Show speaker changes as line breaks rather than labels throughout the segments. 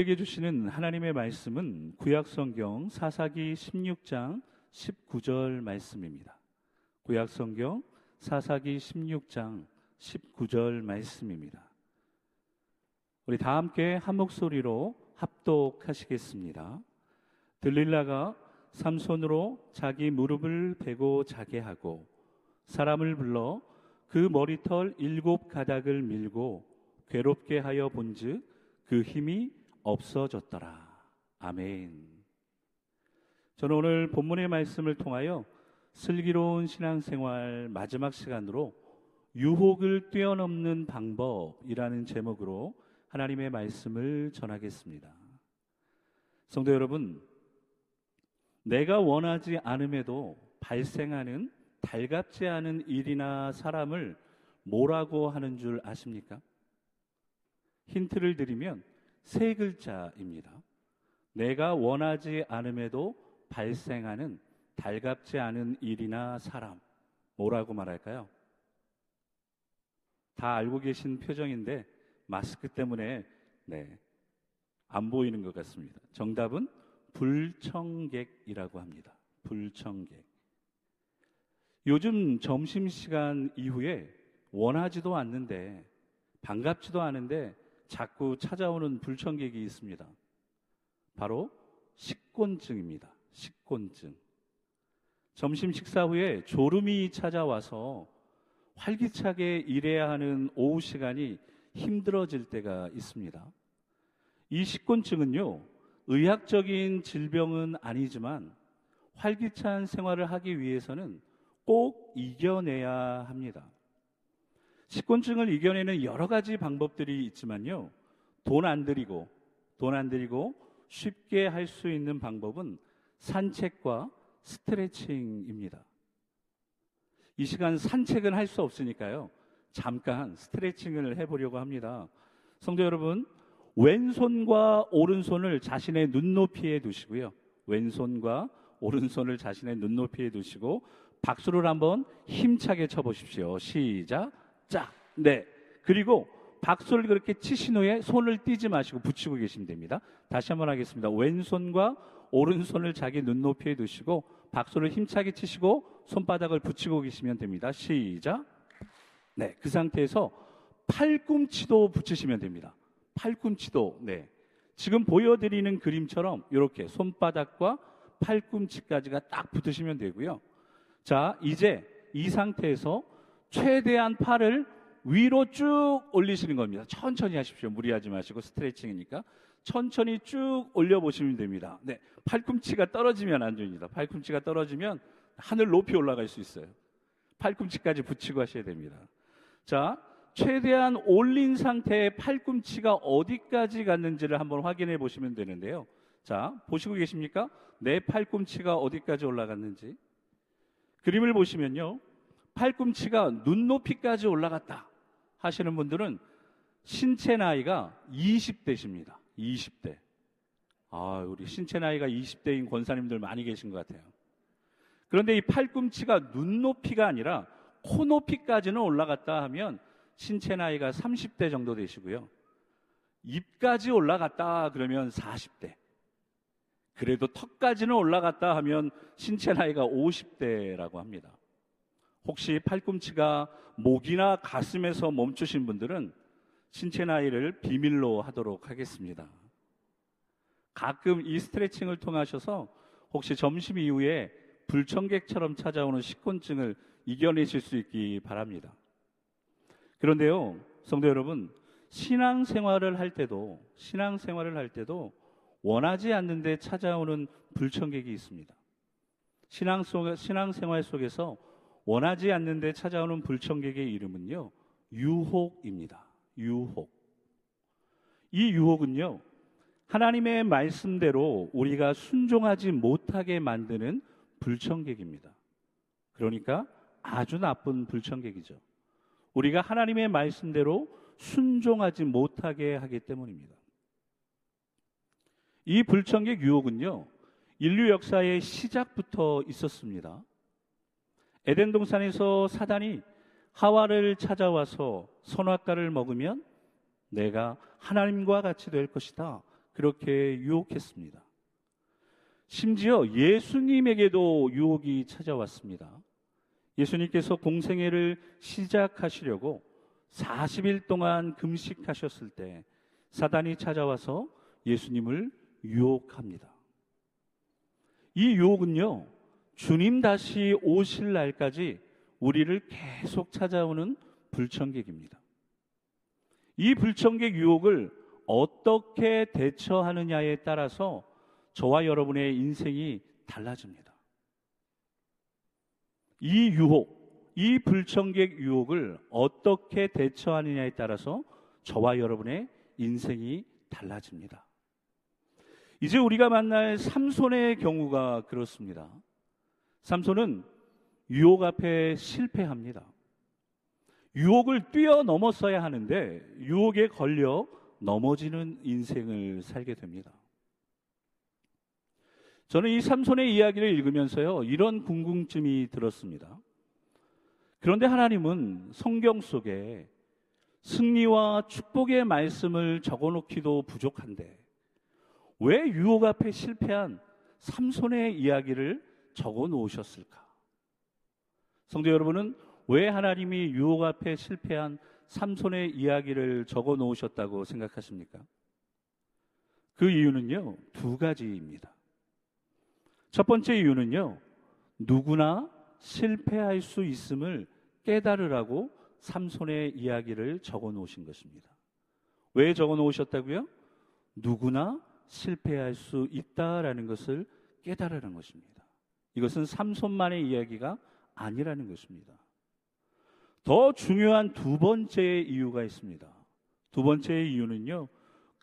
우리에게 주시는 하나님의 말씀은 구약성경 사사기 16장 19절 말씀입니다. 구약성경 사사기 16장 19절 말씀입니다. 우리 다 함께 한 목소리로 합독하시겠습니다. 들릴라가 삼손으로 자기 무릎을 베고 자게 하고 사람을 불러 그 머리털 일곱 가닥을 밀고 괴롭게 하여 본즉 그 힘이 없어졌더라. 아멘. 저는 오늘 본문의 말씀을 통하여 슬기로운 신앙생활 마지막 시간으로 유혹을 뛰어넘는 방법이라는 제목으로 하나님의 말씀을 전하겠습니다. 성도 여러분, 내가 원하지 않음에도 발생하는 달갑지 않은 일이나 사람을 뭐라고 하는 줄 아십니까? 힌트를 드리면 세 글자입니다. 내가 원하지 않음에도 발생하는 달갑지 않은 일이나 사람, 뭐라고 말할까요? 다 알고 계신 표정인데 마스크 때문에 네, 안 보이는 것 같습니다. 정답은 불청객이라고 합니다. 불청객. 요즘 점심시간 이후에 원하지도 않는데 반갑지도 않은데 자꾸 찾아오는 불청객이 있습니다. 바로 식곤증입니다. 식곤증. 점심 식사 후에 졸음이 찾아와서 활기차게 일해야 하는 오후 시간이 힘들어질 때가 있습니다. 이 식곤증은요, 의학적인 질병은 아니지만 활기찬 생활을 하기 위해서는 꼭 이겨내야 합니다. 식곤증을 이겨내는 여러 가지 방법들이 있지만요. 돈 안 들이고 돈 안 들이고 쉽게 할 수 있는 방법은 산책과 스트레칭입니다. 이 시간 산책은 할 수 없으니까요. 잠깐 스트레칭을 해보려고 합니다. 성도 여러분, 왼손과 오른손을 자신의 눈높이에 두시고요. 왼손과 오른손을 자신의 눈높이에 두시고 박수를 한번 힘차게 쳐보십시오. 시작. 짝. 네. 그리고 박수를 그렇게 치신 후에 손을 띄지 마시고 붙이고 계시면 됩니다. 다시 한번 하겠습니다. 왼손과 오른손을 자기 눈높이에 두시고 박수를 힘차게 치시고 손바닥을 붙이고 계시면 됩니다. 시작. 네. 그 상태에서 팔꿈치도 붙이시면 됩니다. 팔꿈치도. 네. 지금 보여드리는 그림처럼 이렇게 손바닥과 팔꿈치까지가 딱 붙으시면 되고요. 자, 이제 이 상태에서 최대한 팔을 위로 쭉 올리시는 겁니다. 천천히 하십시오. 무리하지 마시고 스트레칭이니까 천천히 쭉 올려 보시면 됩니다. 네, 팔꿈치가 떨어지면 안 됩니다. 팔꿈치가 떨어지면 하늘 높이 올라갈 수 있어요. 팔꿈치까지 붙이고 하셔야 됩니다. 자, 최대한 올린 상태의 팔꿈치가 어디까지 갔는지를 한번 확인해 보시면 되는데요. 자, 보시고 계십니까? 내 팔꿈치가 어디까지 올라갔는지. 그림을 보시면요. 팔꿈치가 눈높이까지 올라갔다 하시는 분들은 신체 나이가 20대십니다. 20대. 아, 우리 신체 나이가 20대인 권사님들 많이 계신 것 같아요. 그런데 이 팔꿈치가 눈높이가 아니라 코높이까지는 올라갔다 하면 신체 나이가 30대 정도 되시고요. 입까지 올라갔다 그러면 40대. 그래도 턱까지는 올라갔다 하면 신체 나이가 50대라고 합니다. 혹시 팔꿈치가 목이나 가슴에서 멈추신 분들은 신체 나이를 비밀로 하도록 하겠습니다. 가끔 이 스트레칭을 통하셔서 혹시 점심 이후에 불청객처럼 찾아오는 식곤증을 이겨내실 수 있기 바랍니다. 그런데요, 성도 여러분, 신앙 생활을 할 때도, 신앙 생활을 할 때도 원하지 않는데 찾아오는 불청객이 있습니다. 신앙 속, 신앙 생활 속에서 원하지 않는데 찾아오는 불청객의 이름은요, 유혹입니다. 유혹. 이 유혹은요, 하나님의 말씀대로 우리가 순종하지 못하게 만드는 불청객입니다. 그러니까 아주 나쁜 불청객이죠. 우리가 하나님의 말씀대로 순종하지 못하게 하기 때문입니다. 이 불청객 유혹은요, 인류 역사의 시작부터 있었습니다. 에덴 동산에서 사단이 하와를 찾아와서 선악과를 먹으면 내가 하나님과 같이 될 것이다. 그렇게 유혹했습니다. 심지어 예수님에게도 유혹이 찾아왔습니다. 예수님께서 공생애를 시작하시려고 40일 동안 금식하셨을 때 사단이 찾아와서 예수님을 유혹합니다. 이 유혹은요, 주님 다시 오실 날까지 우리를 계속 찾아오는 불청객입니다. 이 불청객 유혹을 어떻게 대처하느냐에 따라서 저와 여러분의 인생이 달라집니다. 이 유혹, 이 불청객 유혹을 어떻게 대처하느냐에 따라서 저와 여러분의 인생이 달라집니다. 이제 우리가 만날 삼손의 경우가 그렇습니다. 삼손은 유혹 앞에 실패합니다. 유혹을 뛰어넘었어야 하는데 유혹에 걸려 넘어지는 인생을 살게 됩니다. 저는 이 삼손의 이야기를 읽으면서요, 이런 궁금증이 들었습니다. 그런데 하나님은 성경 속에 승리와 축복의 말씀을 적어 놓기도 부족한데, 왜 유혹 앞에 실패한 삼손의 이야기를 적어 놓으셨을까? 성도 여러분은 왜 하나님이 유혹 앞에 실패한 삼손의 이야기를 적어 놓으셨다고 생각하십니까? 그 이유는요, 두 가지입니다. 첫 번째 이유는요, 누구나 실패할 수 있음을 깨달으라고 삼손의 이야기를 적어 놓으신 것입니다. 왜 적어 놓으셨다고요? 누구나 실패할 수 있다라는 것을 깨달으라는 것입니다. 이것은 삼손만의 이야기가 아니라는 것입니다. 더 중요한 두 번째 이유가 있습니다. 두 번째 이유는요,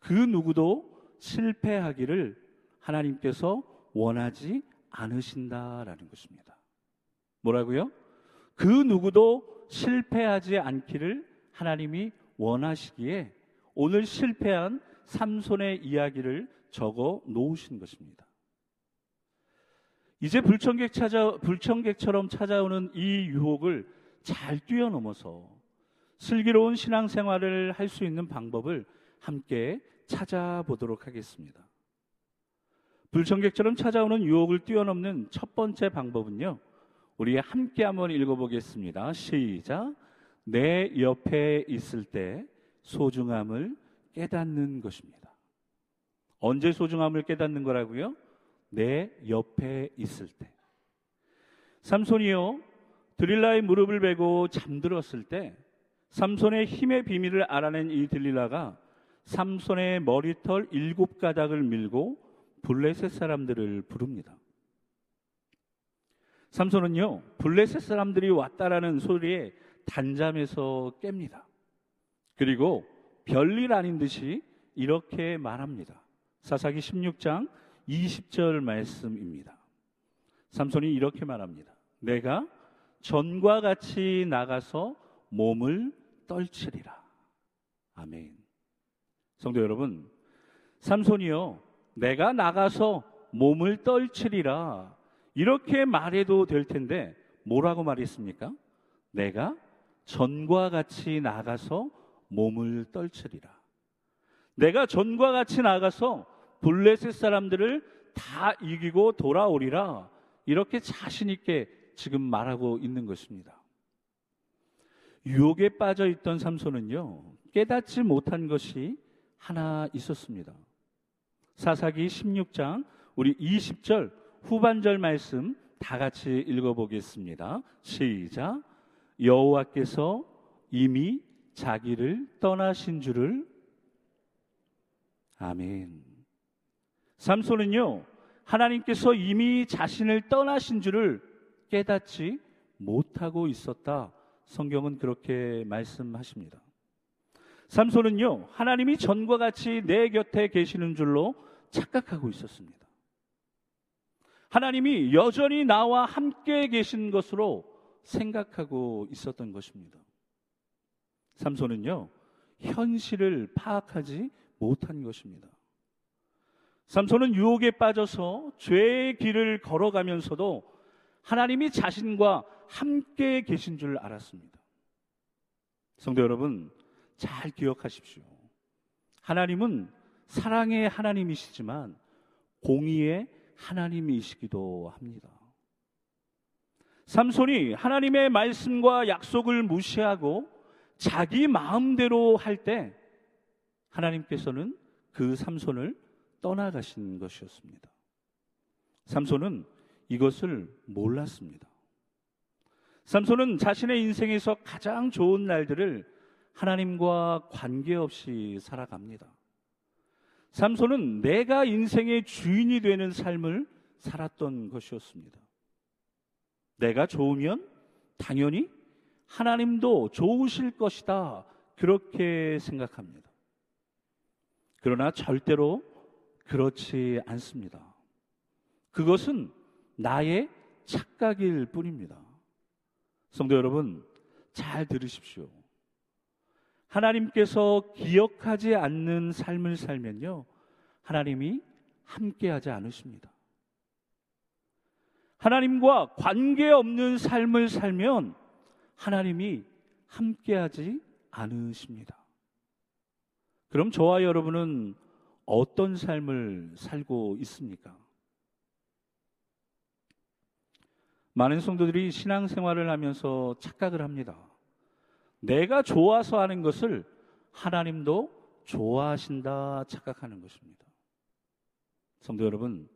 그 누구도 실패하기를 하나님께서 원하지 않으신다라는 것입니다. 뭐라고요? 그 누구도 실패하지 않기를 하나님이 원하시기에 오늘 실패한 삼손의 이야기를 적어 놓으신 것입니다. 이제 불청객 찾아 불청객처럼 찾아오는 이 유혹을 잘 뛰어넘어서 슬기로운 신앙생활을 할 수 있는 방법을 함께 찾아보도록 하겠습니다. 불청객처럼 찾아오는 유혹을 뛰어넘는 첫 번째 방법은요. 우리 함께 한번 읽어보겠습니다. 시작. 내 옆에 있을 때 소중함을 깨닫는 것입니다. 언제 소중함을 깨닫는 거라고요? 내 옆에 있을 때. 삼손이요. 드릴라의 무릎을 베고 잠들었을 때 삼손의 힘의 비밀을 알아낸 이 들릴라가 삼손의 머리털 일곱 가닥을 밀고 블레셋 사람들을 부릅니다. 삼손은요, 블레셋 사람들이 왔다라는 소리에 단잠에서 깹니다. 그리고 별일 아닌 듯이 이렇게 말합니다. 사사기 16장 20절 말씀입니다. 삼손이 이렇게 말합니다. 내가 전과 같이 나가서 몸을 떨치리라. 아멘. 성도 여러분, 삼손이요, 내가 나가서 몸을 떨치리라. 이렇게 말해도 될 텐데, 뭐라고 말했습니까? 내가 전과 같이 나가서 몸을 떨치리라. 내가 전과 같이 나가서 블레셋 사람들을 다 이기고 돌아오리라. 이렇게 자신 있게 지금 말하고 있는 것입니다. 유혹에 빠져 있던 삼손은요, 깨닫지 못한 것이 하나 있었습니다. 사사기 16장 우리 20절 후반절 말씀 다 같이 읽어보겠습니다. 시작. 여호와께서 이미 자기를 떠나신 줄을 아멘. 삼손은요 하나님께서 이미 자신을 떠나신 줄을 깨닫지 못하고 있었다. 성경은 그렇게 말씀하십니다. 삼손은요, 하나님이 전과 같이 내 곁에 계시는 줄로 착각하고 있었습니다. 하나님이 여전히 나와 함께 계신 것으로 생각하고 있었던 것입니다. 삼손은요, 현실을 파악하지 못한 것입니다. 삼손은 유혹에 빠져서 죄의 길을 걸어가면서도 하나님이 자신과 함께 계신 줄 알았습니다. 성도 여러분, 잘 기억하십시오. 하나님은 사랑의 하나님이시지만 공의의 하나님이시기도 합니다. 삼손이 하나님의 말씀과 약속을 무시하고 자기 마음대로 할 때 하나님께서는 그 삼손을 떠나가신 것이었습니다. 삼손은 이것을 몰랐습니다. 삼손은 자신의 인생에서 가장 좋은 날들을 하나님과 관계없이 살아갑니다. 삼손은 내가 인생의 주인이 되는 삶을 살았던 것이었습니다. 내가 좋으면 당연히 하나님도 좋으실 것이다. 그렇게 생각합니다. 그러나 절대로 그렇지 않습니다. 그것은 나의 착각일 뿐입니다. 성도 여러분, 잘 들으십시오. 하나님께서 기억하지 않는 삶을 살면요, 하나님이 함께하지 않으십니다. 하나님과 관계없는 삶을 살면 하나님이 함께하지 않으십니다. 그럼 저와 여러분은 어떤 삶을 살고 있습니까? 많은 성도들이 신앙생활을 하면서 착각을 합니다. 내가 좋아서 하는 것을 하나님도 좋아하신다 착각하는 것입니다. 성도 여러분,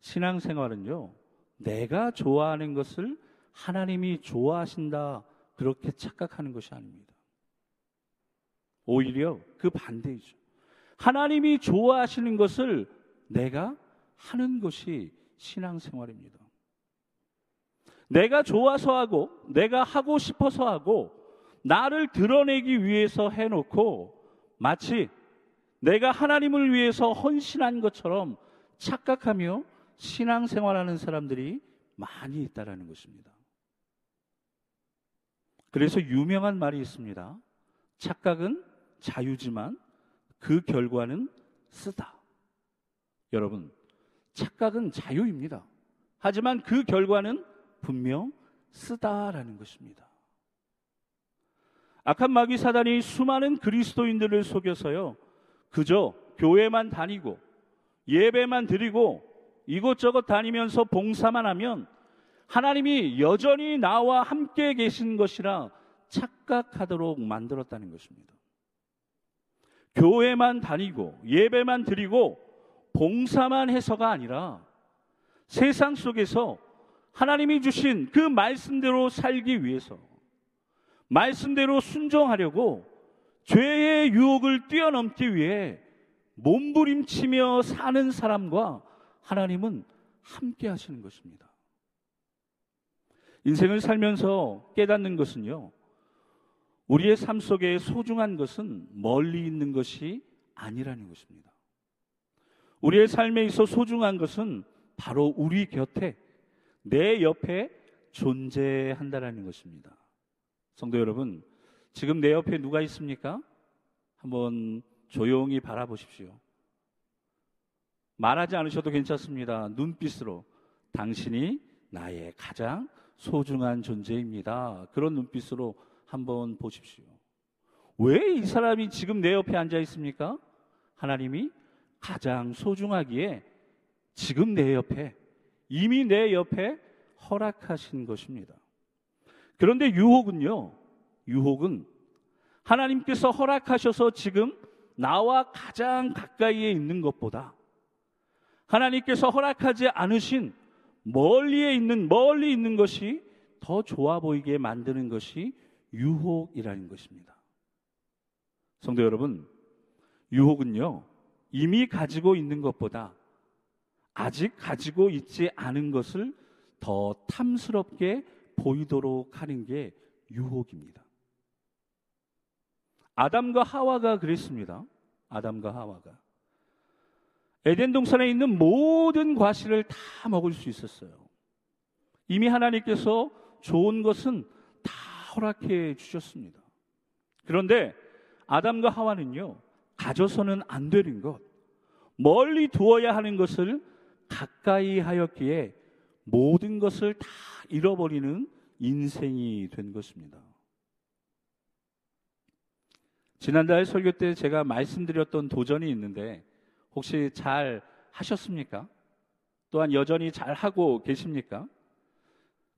신앙생활은요, 내가 좋아하는 것을 하나님이 좋아하신다 그렇게 착각하는 것이 아닙니다. 오히려 그 반대이죠. 하나님이 좋아하시는 것을 내가 하는 것이 신앙생활입니다. 내가 좋아서 하고, 내가 하고 싶어서 하고, 나를 드러내기 위해서 해놓고, 마치 내가 하나님을 위해서 헌신한 것처럼 착각하며 신앙생활하는 사람들이 많이 있다라는 것입니다. 그래서 유명한 말이 있습니다. 착각은 자유지만 그 결과는 쓰다. 여러분, 착각은 자유입니다. 하지만 그 결과는 분명 쓰다라는 것입니다. 악한 마귀 사단이 수많은 그리스도인들을 속여서요, 그저 교회만 다니고 예배만 드리고 이곳저곳 다니면서 봉사만 하면 하나님이 여전히 나와 함께 계신 것이라 착각하도록 만들었다는 것입니다. 교회만 다니고 예배만 드리고 봉사만 해서가 아니라 세상 속에서 하나님이 주신 그 말씀대로 살기 위해서 말씀대로 순종하려고 죄의 유혹을 뛰어넘기 위해 몸부림치며 사는 사람과 하나님은 함께 하시는 것입니다. 인생을 살면서 깨닫는 것은요, 우리의 삶 속에 소중한 것은 멀리 있는 것이 아니라는 것입니다. 우리의 삶에 있어 소중한 것은 바로 우리 곁에, 내 옆에 존재한다라는 것입니다. 성도 여러분, 지금 내 옆에 누가 있습니까? 한번 조용히 바라보십시오. 말하지 않으셔도 괜찮습니다. 눈빛으로 당신이 나의 가장 소중한 존재입니다. 그런 눈빛으로 한번 보십시오. 왜 이 사람이 지금 내 옆에 앉아 있습니까? 하나님이 가장 소중하기에 지금 내 옆에 이미 내 옆에 허락하신 것입니다. 그런데 유혹은요, 유혹은 하나님께서 허락하셔서 지금 나와 가장 가까이에 있는 것보다 하나님께서 허락하지 않으신 멀리에 있는 멀리 있는 것이 더 좋아 보이게 만드는 것이 유혹이라는 것입니다. 성도 여러분, 유혹은요, 이미 가지고 있는 것보다 아직 가지고 있지 않은 것을 더 탐스럽게 보이도록 하는 게 유혹입니다. 아담과 하와가 그랬습니다. 아담과 하와가. 에덴 동산에 있는 모든 과실을 다 먹을 수 있었어요. 이미 하나님께서 좋은 것은 다 허락해 주셨습니다. 그런데 아담과 하와는요, 가져서는 안 되는 것, 멀리 두어야 하는 것을 가까이 하였기에 모든 것을 다 잃어버리는 인생이 된 것입니다. 지난달 설교 때 제가 말씀드렸던 도전이 있는데 혹시 잘 하셨습니까? 또한 여전히 잘 하고 계십니까?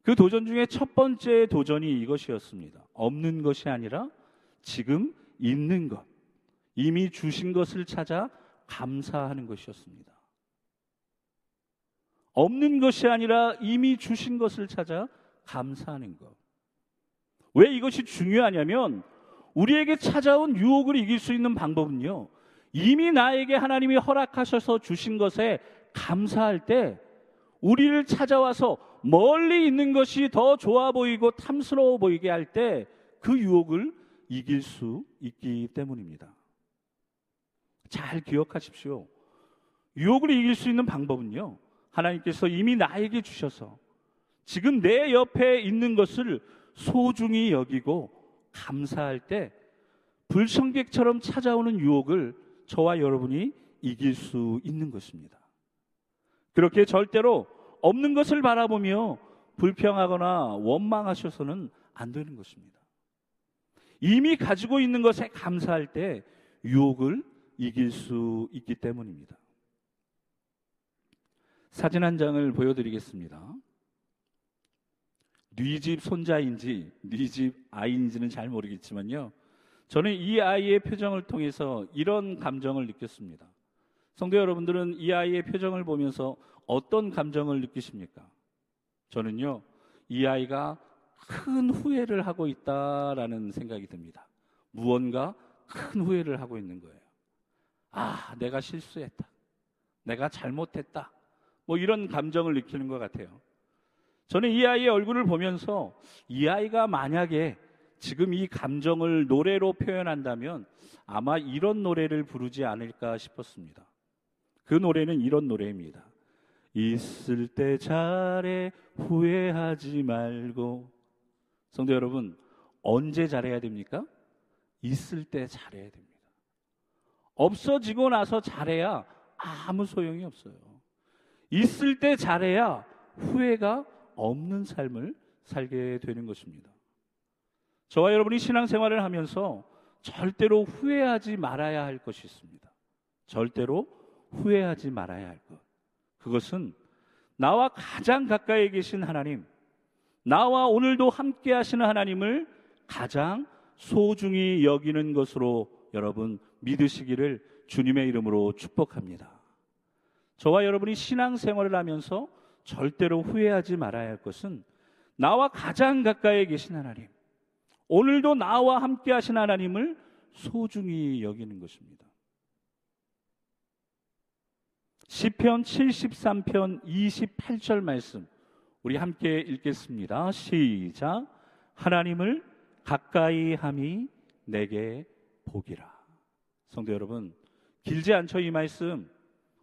그 도전 중에 첫 번째 도전이 이것이었습니다. 없는 것이 아니라 지금 있는 것, 이미 주신 것을 찾아 감사하는 것이었습니다. 없는 것이 아니라 이미 주신 것을 찾아 감사하는 것. 왜 이것이 중요하냐면 우리에게 찾아온 유혹을 이길 수 있는 방법은요. 이미 나에게 하나님이 허락하셔서 주신 것에 감사할 때 우리를 찾아와서 멀리 있는 것이 더 좋아 보이고 탐스러워 보이게 할 때 그 유혹을 이길 수 있기 때문입니다. 잘 기억하십시오. 유혹을 이길 수 있는 방법은요. 하나님께서 이미 나에게 주셔서 지금 내 옆에 있는 것을 소중히 여기고 감사할 때 불청객처럼 찾아오는 유혹을 저와 여러분이 이길 수 있는 것입니다. 그렇게 절대로 없는 것을 바라보며 불평하거나 원망하셔서는 안 되는 것입니다. 이미 가지고 있는 것에 감사할 때 유혹을 이길 수 있기 때문입니다. 사진 한 장을 보여드리겠습니다. 뉘집 손자인지 뉘집 아이인지는 잘 모르겠지만요. 저는 이 아이의 표정을 통해서 이런 감정을 느꼈습니다. 성도 여러분들은 이 아이의 표정을 보면서 어떤 감정을 느끼십니까? 저는요, 이 아이가 큰 후회를 하고 있다라는 생각이 듭니다. 무언가 큰 후회를 하고 있는 거예요. 아, 내가 실수했다. 내가 잘못했다. 뭐 이런 감정을 느끼는 것 같아요. 저는 이 아이의 얼굴을 보면서 이 아이가 만약에 지금 이 감정을 노래로 표현한다면 아마 이런 노래를 부르지 않을까 싶었습니다. 그 노래는 이런 노래입니다. 있을 때 잘해 후회하지 말고 성도 여러분 언제 잘해야 됩니까? 있을 때 잘해야 됩니다. 없어지고 나서 잘해야 아무 소용이 없어요. 있을 때 잘해야 후회가 없는 삶을 살게 되는 것입니다. 저와 여러분이 신앙생활을 하면서 절대로 후회하지 말아야 할 것이 있습니다. 절대로 후회하지 말아야 할 것. 그것은 나와 가장 가까이 계신 하나님, 나와 오늘도 함께 하시는 하나님을 가장 소중히 여기는 것으로 여러분 믿으시기를 주님의 이름으로 축복합니다. 저와 여러분이 신앙생활을 하면서 절대로 후회하지 말아야 할 것은 나와 가장 가까이 계신 하나님, 오늘도 나와 함께 하신 하나님을 소중히 여기는 것입니다. 시편 73편 28절 말씀 우리 함께 읽겠습니다. 시작. 하나님을 가까이 함이 내게 복이라. 성도 여러분, 길지 않죠 이 말씀.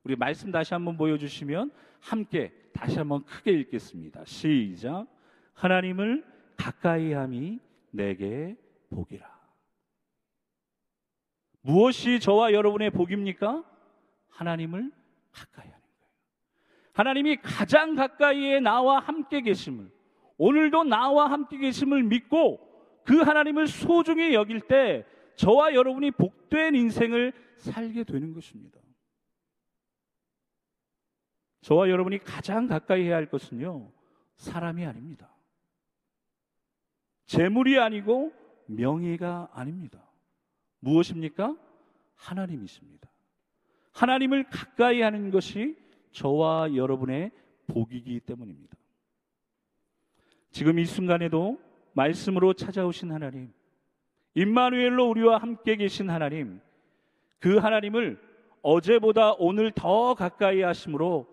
우리 말씀 다시 한번 보여 주시면 함께 다시 한번 크게 읽겠습니다. 시작. 하나님을 가까이 함이 내게 복이라. 무엇이 저와 여러분의 복입니까? 하나님을 가까이 하는 거예요. 하나님이 가장 가까이에 나와 함께 계심을, 오늘도 나와 함께 계심을 믿고 그 하나님을 소중히 여길 때 저와 여러분이 복된 인생을 살게 되는 것입니다. 저와 여러분이 가장 가까이 해야 할 것은요, 사람이 아닙니다. 재물이 아니고 명예가 아닙니다. 무엇입니까? 하나님이십니다. 하나님을 가까이 하는 것이 저와 여러분의 복이기 때문입니다. 지금 이 순간에도 말씀으로 찾아오신 하나님, 임마누엘로 우리와 함께 계신 하나님, 그 하나님을 어제보다 오늘 더 가까이 하심으로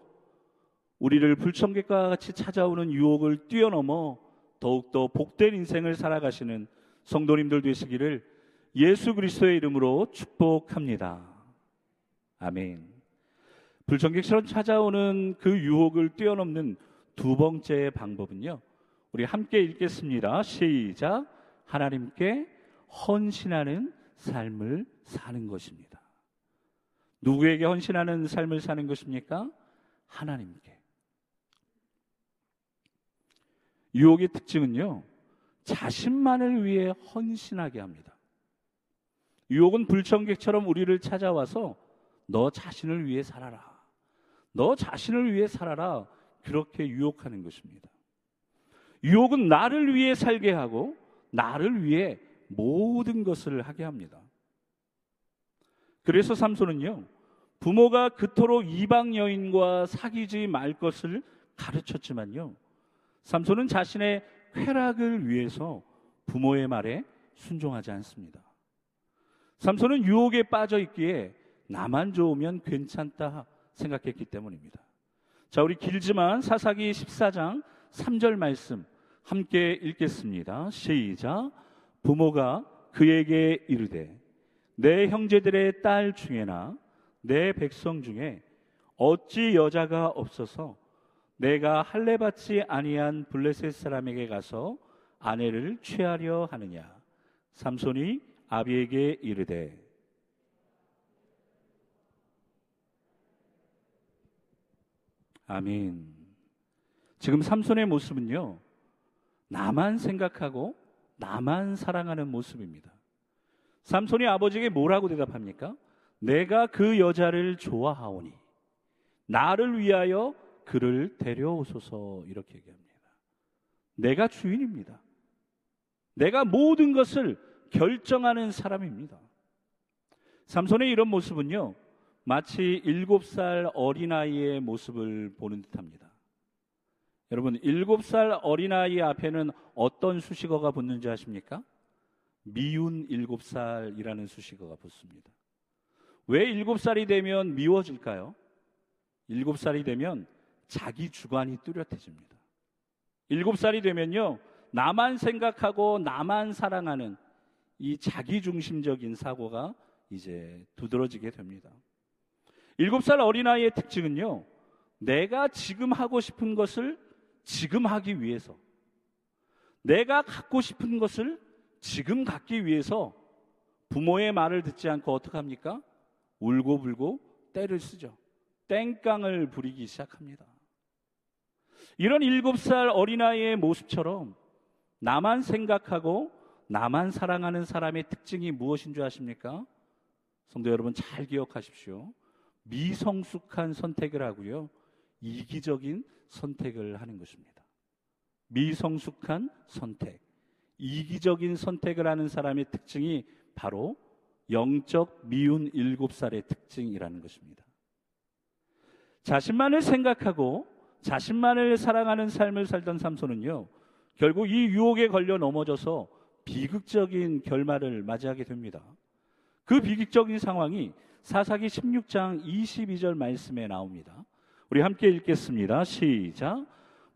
우리를 불청객과 같이 찾아오는 유혹을 뛰어넘어 더욱더 복된 인생을 살아가시는 성도님들 되시기를 예수 그리스도의 이름으로 축복합니다. 아멘. 불청객처럼 찾아오는 그 유혹을 뛰어넘는 두 번째 방법은요. 우리 함께 읽겠습니다. 시작. 하나님께 헌신하는 삶을 사는 것입니다. 누구에게 헌신하는 삶을 사는 것입니까? 하나님께. 유혹의 특징은요, 자신만을 위해 헌신하게 합니다. 유혹은 불청객처럼 우리를 찾아와서 너 자신을 위해 살아라. 너 자신을 위해 살아라. 그렇게 유혹하는 것입니다. 유혹은 나를 위해 살게 하고 나를 위해 모든 것을 하게 합니다. 그래서 삼손은요, 부모가 그토록 이방 여인과 사귀지 말 것을 가르쳤지만요, 삼손은 자신의 쾌락을 위해서 부모의 말에 순종하지 않습니다. 삼손은 유혹에 빠져 있기에 나만 좋으면 괜찮다 생각했기 때문입니다. 자, 우리 길지만 사사기 14장 3절 말씀 함께 읽겠습니다. 시작. 부모가 그에게 이르되 내 형제들의 딸 중에나 내 백성 중에 어찌 여자가 없어서 내가 할례 받지 아니한 블레셋 사람에게 가서 아내를 취하려 하느냐 삼손이 아비에게 이르되 아멘. 지금 삼손의 모습은요. 나만 생각하고 나만 사랑하는 모습입니다. 삼손이 아버지에게 뭐라고 대답합니까? 내가 그 여자를 좋아하오니 나를 위하여 그를 데려오소서 이렇게 얘기합니다. 내가 주인입니다. 내가 모든 것을 결정하는 사람입니다. 삼손의 이런 모습은요, 마치 일곱 살 어린아이의 모습을 보는 듯 합니다. 여러분, 일곱 살 어린아이 앞에는 어떤 수식어가 붙는지 아십니까? 미운 일곱 살이라는 수식어가 붙습니다. 왜 일곱 살이 되면 미워질까요? 일곱 살이 되면 자기 주관이 뚜렷해집니다. 일곱 살이 되면요, 나만 생각하고 나만 사랑하는 이 자기중심적인 사고가 이제 두드러지게 됩니다. 일곱 살 어린아이의 특징은요, 내가 지금 하고 싶은 것을 지금 하기 위해서, 내가 갖고 싶은 것을 지금 갖기 위해서 부모의 말을 듣지 않고 어떡합니까? 울고불고 때를 쓰죠. 땡깡을 부리기 시작합니다. 이런 일곱 살 어린아이의 모습처럼 나만 생각하고 나만 사랑하는 사람의 특징이 무엇인 줄 아십니까? 성도 여러분 잘 기억하십시오. 미성숙한 선택을 하고요. 이기적인 선택을 하는 것입니다. 미성숙한 선택, 이기적인 선택을 하는 사람의 특징이 바로 영적 미운 일곱 살의 특징이라는 것입니다. 자신만을 생각하고 자신만을 사랑하는 삶을 살던 삼손은요, 결국 이 유혹에 걸려 넘어져서 비극적인 결말을 맞이하게 됩니다. 그 비극적인 상황이 사사기 16장 22절 말씀에 나옵니다. 우리 함께 읽겠습니다. 시작.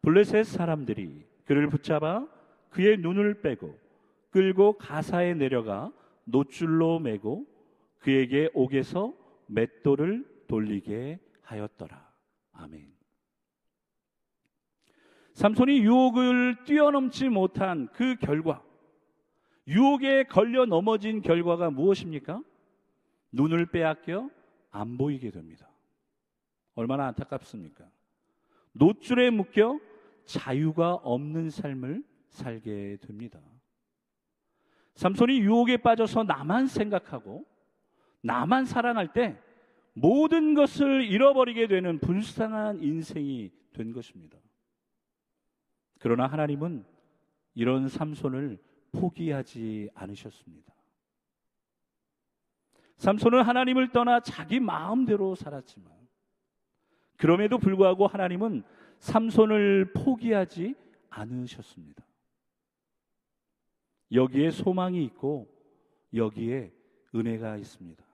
블레셋 사람들이 그를 붙잡아 그의 눈을 빼고 끌고 가사에 내려가 노줄로 매고 그에게 옥에서 맷돌을 돌리게 하였더라. 아멘. 삼손이 유혹을 뛰어넘지 못한 그 결과, 유혹에 걸려 넘어진 결과가 무엇입니까? 눈을 빼앗겨 안 보이게 됩니다. 얼마나 안타깝습니까? 노줄에 묶여 자유가 없는 삶을 살게 됩니다. 삼손이 유혹에 빠져서 나만 생각하고 나만 사랑할 때 모든 것을 잃어버리게 되는 불쌍한 인생이 된 것입니다. 그러나 하나님은 이런 삼손을 포기하지 않으셨습니다. 삼손은 하나님을 떠나 자기 마음대로 살았지만 그럼에도 불구하고 하나님은 삼손을 포기하지 않으셨습니다. 여기에 소망이 있고 여기에 은혜가 있습니다.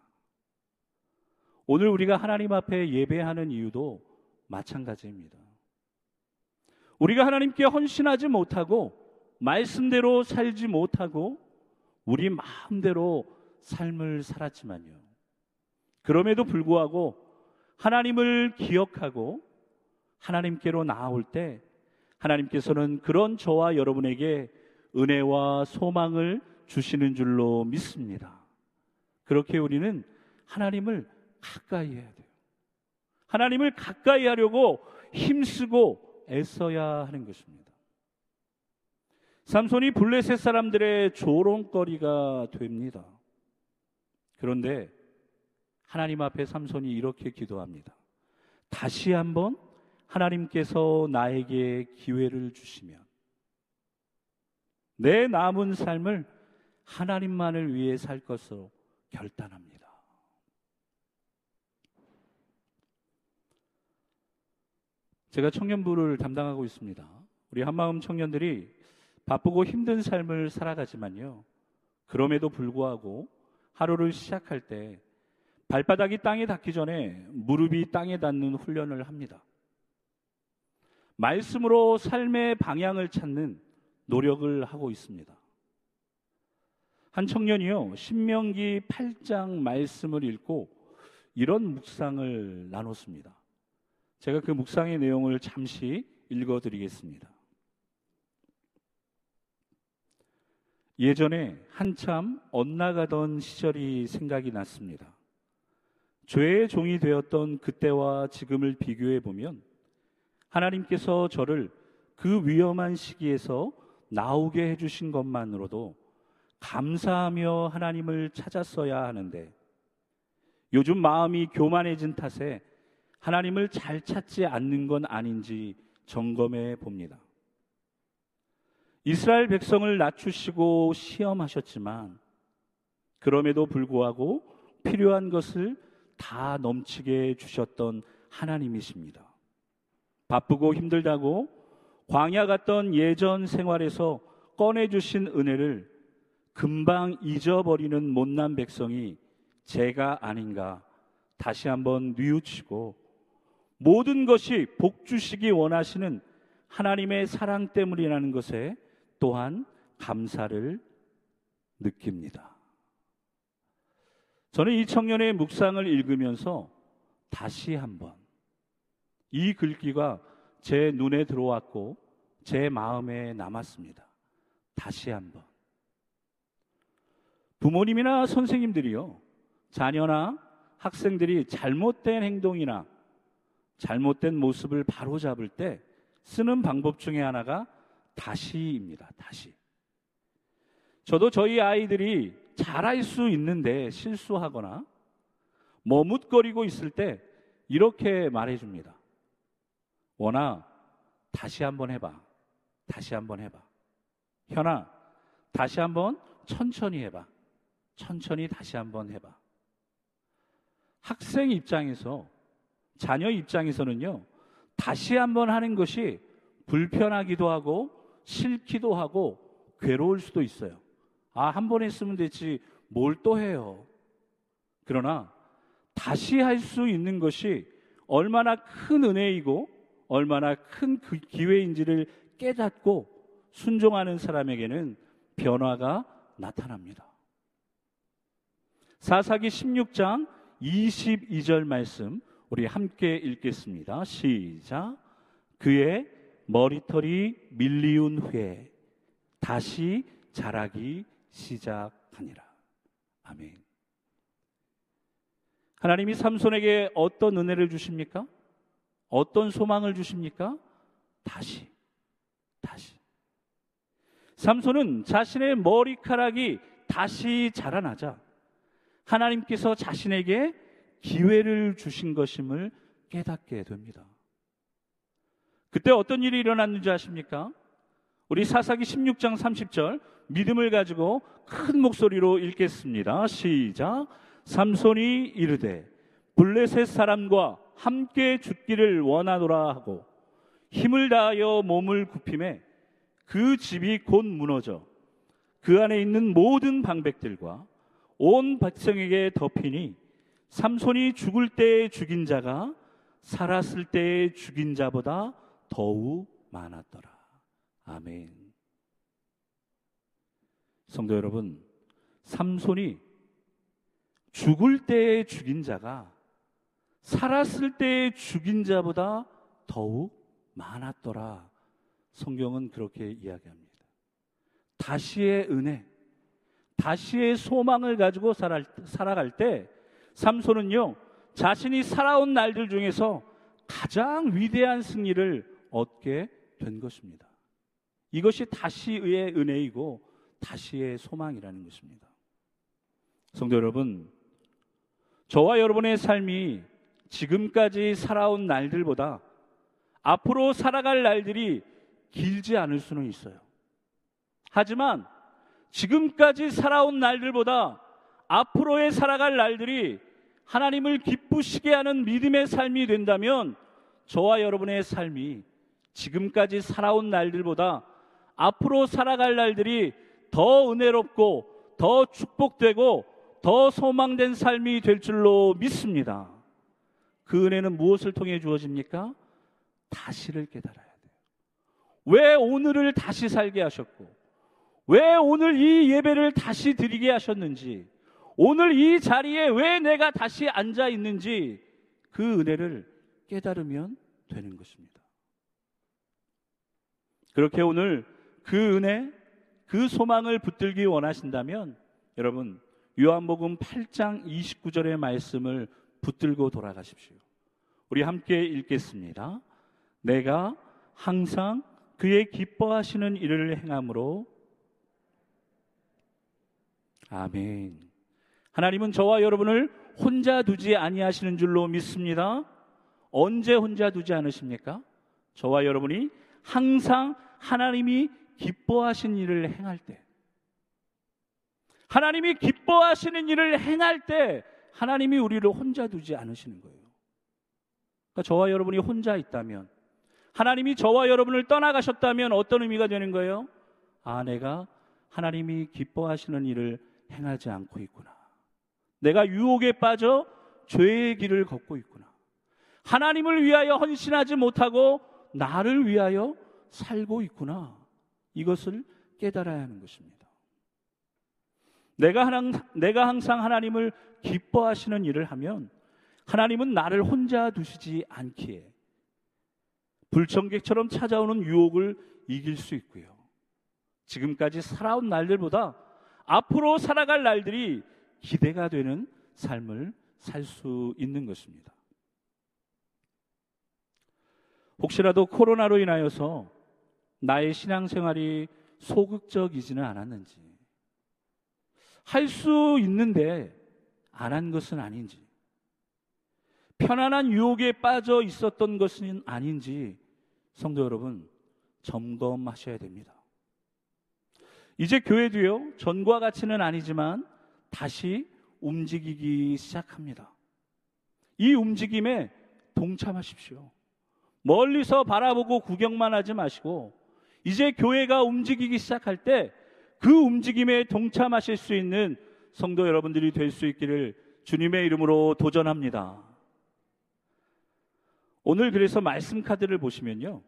오늘 우리가 하나님 앞에 예배하는 이유도 마찬가지입니다. 우리가 하나님께 헌신하지 못하고 말씀대로 살지 못하고 우리 마음대로 삶을 살았지만요. 그럼에도 불구하고 하나님을 기억하고 하나님께로 나아올 때 하나님께서는 그런 저와 여러분에게 은혜와 소망을 주시는 줄로 믿습니다. 그렇게 우리는 하나님을 가까이 해야 돼요. 하나님을 가까이 하려고 힘쓰고 애써야 하는 것입니다. 삼손이 블레셋 사람들의 조롱거리가 됩니다. 그런데 하나님 앞에 삼손이 이렇게 기도합니다. 다시 한번 하나님께서 나에게 기회를 주시면 내 남은 삶을 하나님만을 위해 살 것으로 결단합니다. 제가 청년부를 담당하고 있습니다. 우리 한마음 청년들이 바쁘고 힘든 삶을 살아가지만요. 그럼에도 불구하고 하루를 시작할 때 발바닥이 땅에 닿기 전에 무릎이 땅에 닿는 훈련을 합니다. 말씀으로 삶의 방향을 찾는 노력을 하고 있습니다. 한 청년이요, 신명기 8장 말씀을 읽고 이런 묵상을 나눴습니다. 제가 그 묵상의 내용을 잠시 읽어 드리겠습니다. 예전에 한참 엇나가던 시절이 생각이 났습니다. 죄의 종이 되었던 그때와 지금을 비교해 보면 하나님께서 저를 그 위험한 시기에서 나오게 해주신 것만으로도 감사하며 하나님을 찾았어야 하는데 요즘 마음이 교만해진 탓에 하나님을 잘 찾지 않는 건 아닌지 점검해 봅니다. 이스라엘 백성을 낮추시고 시험하셨지만 그럼에도 불구하고 필요한 것을 다 넘치게 주셨던 하나님이십니다. 바쁘고 힘들다고 광야 같던 예전 생활에서 꺼내주신 은혜를 금방 잊어버리는 못난 백성이 제가 아닌가 다시 한번 뉘우치고 모든 것이 복주시기 원하시는 하나님의 사랑 때문이라는 것에 또한 감사를 느낍니다. 저는 이 청년의 묵상을 읽으면서 다시 한번 이 글귀가 제 눈에 들어왔고 제 마음에 남았습니다. 다시 한번. 부모님이나 선생님들이요, 자녀나 학생들이 잘못된 행동이나 잘못된 모습을 바로잡을 때 쓰는 방법 중에 하나가 다시입니다. 다시. 저도 저희 아이들이 잘할 수 있는데 실수하거나 머뭇거리고 있을 때 이렇게 말해줍니다. 원아, 다시 한번 해봐. 다시 한번 해봐. 현아, 다시 한번 천천히 해봐. 천천히 다시 한번 해봐. 학생 입장에서, 자녀 입장에서는요, 다시 한번 하는 것이 불편하기도 하고, 싫기도 하고, 괴로울 수도 있어요. 아, 한 번 했으면 되지, 뭘 또 해요. 그러나, 다시 할 수 있는 것이 얼마나 큰 은혜이고, 얼마나 큰그 기회인지를 깨닫고 순종하는 사람에게는 변화가 나타납니다. 사사기 16장 22절 말씀 우리 함께 읽겠습니다. 시작. 그의 머리털이 밀리운 후에 다시 자라기 시작하니라. 아멘. 하나님이 삼손에게 어떤 은혜를 주십니까? 어떤 소망을 주십니까? 다시, 다시. 삼손은 자신의 머리카락이 다시 자라나자 하나님께서 자신에게 기회를 주신 것임을 깨닫게 됩니다. 그때 어떤 일이 일어났는지 아십니까? 우리 사사기 16장 30절 믿음을 가지고 큰 목소리로 읽겠습니다. 시작. 삼손이 이르되 블레셋 사람과 함께 죽기를 원하노라 하고 힘을 다하여 몸을 굽힘에 그 집이 곧 무너져 그 안에 있는 모든 방백들과 온 백성에게 덮이니 삼손이 죽을 때에 죽인 자가 살았을 때에 죽인 자보다 더욱 많았더라. 아멘. 성도 여러분, 삼손이 죽을 때에 죽인 자가 살았을 때 죽인 자보다 더욱 많았더라. 성경은 그렇게 이야기합니다. 다시의 은혜, 다시의 소망을 가지고 살아, 살아갈 때 삼손은요, 자신이 살아온 날들 중에서 가장 위대한 승리를 얻게 된 것입니다. 이것이 다시의 은혜이고 다시의 소망이라는 것입니다. 성도 여러분, 저와 여러분의 삶이 지금까지 살아온 날들보다 앞으로 살아갈 날들이 길지 않을 수는 있어요. 하지만 지금까지 살아온 날들보다 앞으로의 살아갈 날들이 하나님을 기쁘시게 하는 믿음의 삶이 된다면 저와 여러분의 삶이 지금까지 살아온 날들보다 앞으로 살아갈 날들이 더 은혜롭고 더 축복되고 더 소망된 삶이 될 줄로 믿습니다. 그 은혜는 무엇을 통해 주어집니까? 다시를 깨달아야 돼요. 왜 오늘을 다시 살게 하셨고, 왜 오늘 이 예배를 다시 드리게 하셨는지, 오늘 이 자리에 왜 내가 다시 앉아 있는지 그 은혜를 깨달으면 되는 것입니다. 그렇게 오늘 그 은혜, 그 소망을 붙들기 원하신다면 여러분 요한복음 8장 29절의 말씀을 붙들고 돌아가십시오. 우리 함께 읽겠습니다. 내가 항상 그의 기뻐하시는 일을 행함으로 아멘. 하나님은 저와 여러분을 혼자 두지 아니하시는 줄로 믿습니다. 언제 혼자 두지 않으십니까? 저와 여러분이 항상 하나님이 기뻐하신 일을 행할 때 하나님이 기뻐하시는 일을 행할 때 하나님이 우리를 혼자 두지 않으시는 거예요. 그러니까 저와 여러분이 혼자 있다면 하나님이 저와 여러분을 떠나가셨다면 어떤 의미가 되는 거예요? 아, 내가 하나님이 기뻐하시는 일을 행하지 않고 있구나. 내가 유혹에 빠져 죄의 길을 걷고 있구나. 하나님을 위하여 헌신하지 못하고 나를 위하여 살고 있구나. 이것을 깨달아야 하는 것입니다. 내가, 하나, 내가 항상 하나님을 기뻐하시는 일을 하면 하나님은 나를 혼자 두시지 않기에 불청객처럼 찾아오는 유혹을 이길 수 있고요. 지금까지 살아온 날들보다 앞으로 살아갈 날들이 기대가 되는 삶을 살 수 있는 것입니다. 혹시라도 코로나로 인하여서 나의 신앙생활이 소극적이지는 않았는지, 할 수 있는데 안 한 것은 아닌지, 편안한 유혹에 빠져 있었던 것은 아닌지 성도 여러분 점검하셔야 됩니다. 이제 교회도요, 전과 같이는 아니지만 다시 움직이기 시작합니다. 이 움직임에 동참하십시오. 멀리서 바라보고 구경만 하지 마시고, 이제 교회가 움직이기 시작할 때 그 움직임에 동참하실 수 있는 성도 여러분들이 될 수 있기를 주님의 이름으로 도전합니다. 오늘 그래서 말씀 카드를 보시면요.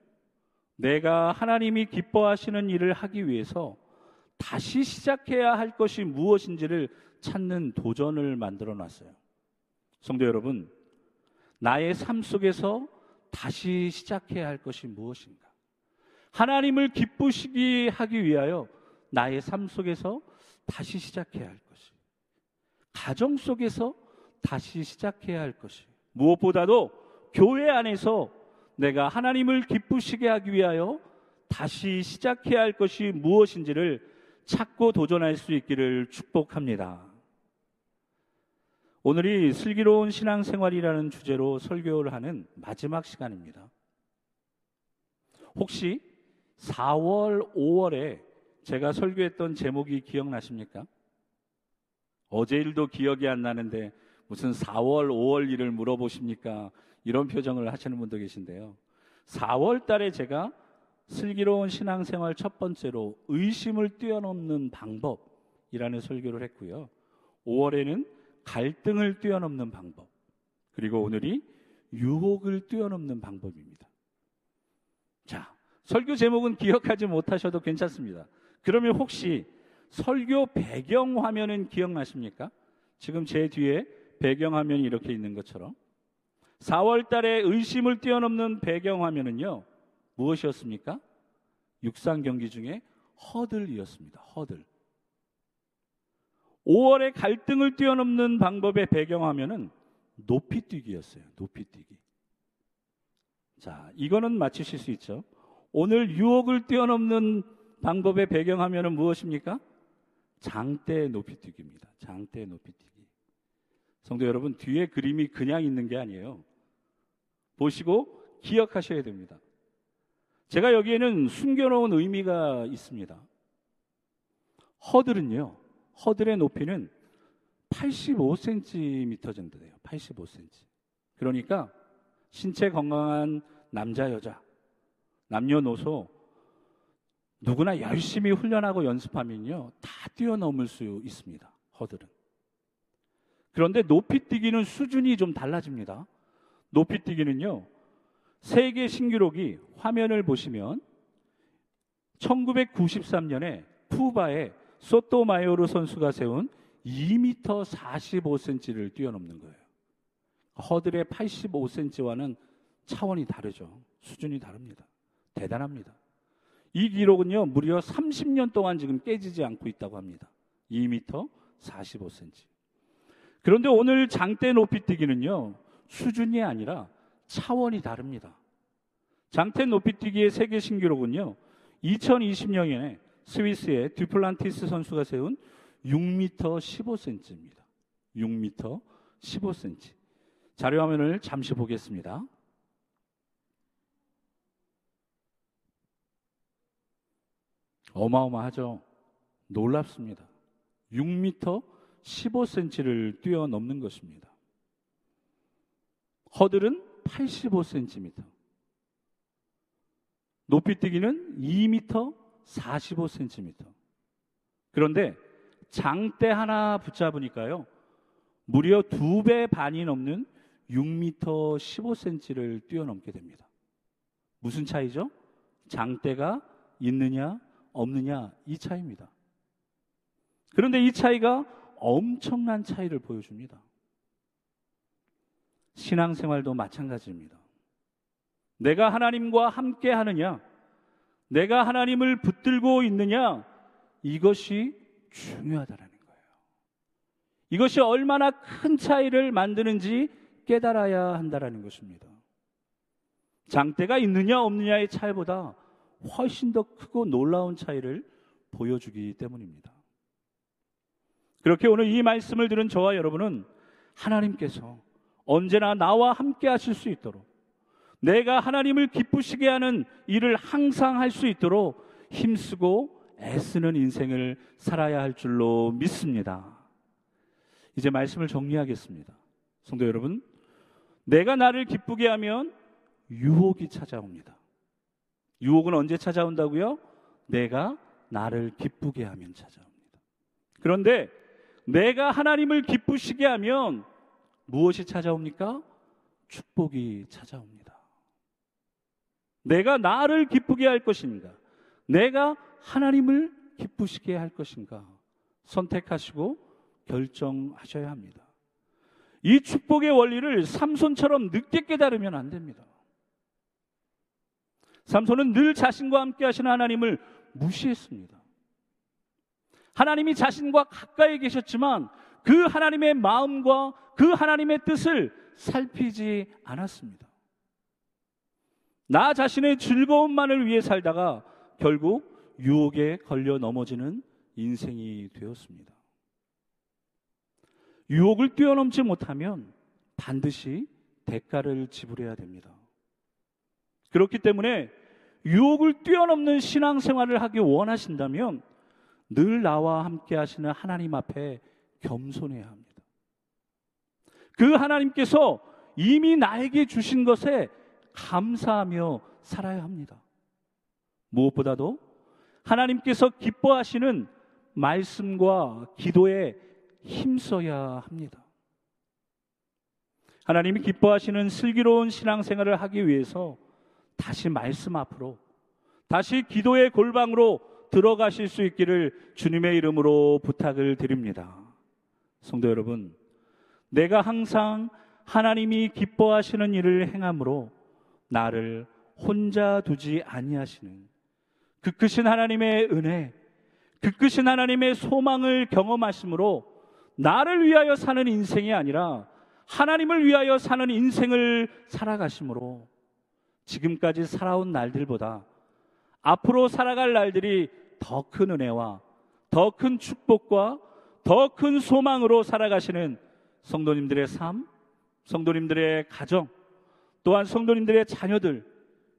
내가 하나님이 기뻐하시는 일을 하기 위해서 다시 시작해야 할 것이 무엇인지를 찾는 도전을 만들어 놨어요. 성도 여러분, 나의 삶 속에서 다시 시작해야 할 것이 무엇인가? 하나님을 기쁘시게 하기 위하여 나의 삶 속에서 다시 시작해야 할 것이, 가정 속에서 다시 시작해야 할 것이, 무엇보다도 교회 안에서 내가 하나님을 기쁘시게 하기 위하여 다시 시작해야 할 것이 무엇인지를 찾고 도전할 수 있기를 축복합니다. 오늘이 슬기로운 신앙생활이라는 주제로 설교를 하는 마지막 시간입니다. 혹시 4월, 5월에 제가 설교했던 제목이 기억나십니까? 어제 일도 기억이 안 나는데 무슨 4월, 5월 일을 물어보십니까? 이런 표정을 하시는 분도 계신데요. 4월 달에 제가 슬기로운 신앙생활 첫 번째로 의심을 뛰어넘는 방법이라는 설교를 했고요. 5월에는 갈등을 뛰어넘는 방법. 그리고 오늘이 유혹을 뛰어넘는 방법입니다. 자, 설교 제목은 기억하지 못하셔도 괜찮습니다. 그러면 혹시 설교 배경 화면은 기억나십니까? 지금 제 뒤에 배경 화면이 이렇게 있는 것처럼 4월 달에 의심을 뛰어넘는 배경 화면은요, 무엇이었습니까? 육상 경기 중에 허들이었습니다. 허들. 5월에 갈등을 뛰어넘는 방법의 배경 화면은 높이뛰기였어요. 높이뛰기. 자, 이거는 맞추실 수 있죠. 오늘 유혹을 뛰어넘는 방법의 배경화면은 무엇입니까? 장대 높이뛰기입니다. 장대 높이뛰기. 성도 여러분, 뒤에 그림이 그냥 있는 게 아니에요. 보시고 기억하셔야 됩니다. 제가 여기에는 숨겨놓은 의미가 있습니다. 허들은요, 허들의 높이는 85cm 정도 돼요. 85cm. 그러니까 신체 건강한 남자, 여자, 남녀노소 누구나 열심히 훈련하고 연습하면요, 다 뛰어넘을 수 있습니다. 허들은. 그런데 높이 뛰기는 수준이 좀 달라집니다. 높이 뛰기는요, 세계 신기록이 화면을 보시면 1993년에 푸바의 소토마요르 선수가 세운 2m 45cm를 뛰어넘는 거예요. 허들의 85cm와는 차원이 다르죠. 수준이 다릅니다. 대단합니다. 이 기록은요, 무려 30년 동안 지금 깨지지 않고 있다고 합니다. 2m 45cm. 그런데 오늘 장대 높이 뛰기는요, 수준이 아니라 차원이 다릅니다. 장대 높이 뛰기의 세계 신기록은요, 2020년에 스위스의 듀플란티스 선수가 세운 6m 15cm입니다. 6m 15cm. 자료 화면을 잠시 보겠습니다. 어마어마하죠. 놀랍습니다. 6m 15cm를 뛰어넘는 것입니다. 허들은 85cm. 높이뛰기는 2m 45cm. 그런데 장대 하나 붙잡으니까요. 무려 두 배 반이 넘는 6m 15cm를 뛰어넘게 됩니다. 무슨 차이죠? 장대가 있느냐 없느냐 이 차이입니다. 그런데 이 차이가 엄청난 차이를 보여줍니다. 신앙생활도 마찬가지입니다. 내가 하나님과 함께 하느냐, 내가 하나님을 붙들고 있느냐, 이것이 중요하다라는 거예요. 이것이 얼마나 큰 차이를 만드는지 깨달아야 한다라는 것입니다. 장대가 있느냐 없느냐의 차이보다 훨씬 더 크고 놀라운 차이를 보여주기 때문입니다. 그렇게 오늘 이 말씀을 들은 저와 여러분은 하나님께서 언제나 나와 함께 하실 수 있도록 내가 하나님을 기쁘시게 하는 일을 항상 할 수 있도록 힘쓰고 애쓰는 인생을 살아야 할 줄로 믿습니다. 이제 말씀을 정리하겠습니다. 성도 여러분, 내가 나를 기쁘게 하면 유혹이 찾아옵니다. 유혹은 언제 찾아온다고요? 내가 나를 기쁘게 하면 찾아옵니다. 그런데 내가 하나님을 기쁘시게 하면 무엇이 찾아옵니까? 축복이 찾아옵니다. 내가 나를 기쁘게 할 것인가? 내가 하나님을 기쁘시게 할 것인가? 선택하시고 결정하셔야 합니다. 이 축복의 원리를 삼손처럼 늦게 깨달으면 안 됩니다. 삼손은 늘 자신과 함께 하시는 하나님을 무시했습니다. 하나님이 자신과 가까이 계셨지만 그 하나님의 마음과 그 하나님의 뜻을 살피지 않았습니다. 나 자신의 즐거움만을 위해 살다가 결국 유혹에 걸려 넘어지는 인생이 되었습니다. 유혹을 뛰어넘지 못하면 반드시 대가를 지불해야 됩니다. 그렇기 때문에 유혹을 뛰어넘는 신앙생활을 하기 원하신다면 늘 나와 함께 하시는 하나님 앞에 겸손해야 합니다. 그 하나님께서 이미 나에게 주신 것에 감사하며 살아야 합니다. 무엇보다도 하나님께서 기뻐하시는 말씀과 기도에 힘써야 합니다. 하나님이 기뻐하시는 슬기로운 신앙생활을 하기 위해서 다시 말씀 앞으로 다시 기도의 골방으로 들어가실 수 있기를 주님의 이름으로 부탁을 드립니다. 성도 여러분, 내가 항상 하나님이 기뻐하시는 일을 행함으로 나를 혼자 두지 아니하시는 그 크신 하나님의 은혜, 그 크신 하나님의 소망을 경험하심으로 나를 위하여 사는 인생이 아니라 하나님을 위하여 사는 인생을 살아가심으로 지금까지 살아온 날들보다 앞으로 살아갈 날들이 더 큰 은혜와 더 큰 축복과 더 큰 소망으로 살아가시는 성도님들의 삶, 성도님들의 가정, 또한 성도님들의 자녀들,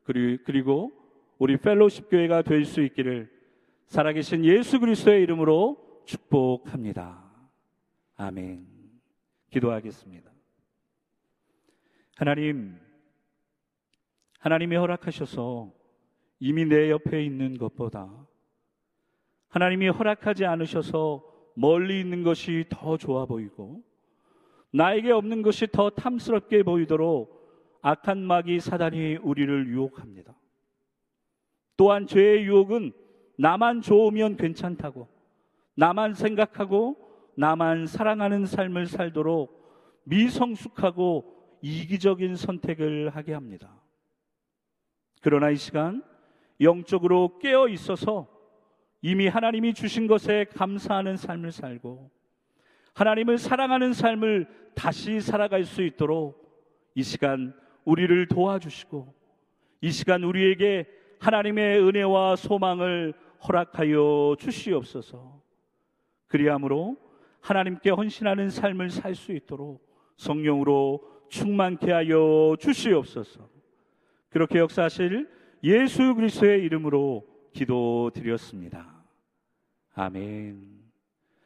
그리고 우리 펠로십 교회가 될 수 있기를 살아계신 예수 그리스도의 이름으로 축복합니다. 아멘. 기도하겠습니다. 하나님, 하나님이 허락하셔서 이미 내 옆에 있는 것보다 하나님이 허락하지 않으셔서 멀리 있는 것이 더 좋아 보이고 나에게 없는 것이 더 탐스럽게 보이도록 악한 마귀 사단이 우리를 유혹합니다. 또한 죄의 유혹은 나만 좋으면 괜찮다고, 나만 생각하고, 나만 사랑하는 삶을 살도록 미성숙하고 이기적인 선택을 하게 합니다. 그러나 이 시간 영적으로 깨어 있어서 이미 하나님이 주신 것에 감사하는 삶을 살고 하나님을 사랑하는 삶을 다시 살아갈 수 있도록 이 시간 우리를 도와주시고 이 시간 우리에게 하나님의 은혜와 소망을 허락하여 주시옵소서. 그리함으로 하나님께 헌신하는 삶을 살 수 있도록 성령으로 충만케 하여 주시옵소서. 그렇게 역사하실 예수 그리스도의 이름으로 기도드렸습니다. 아멘.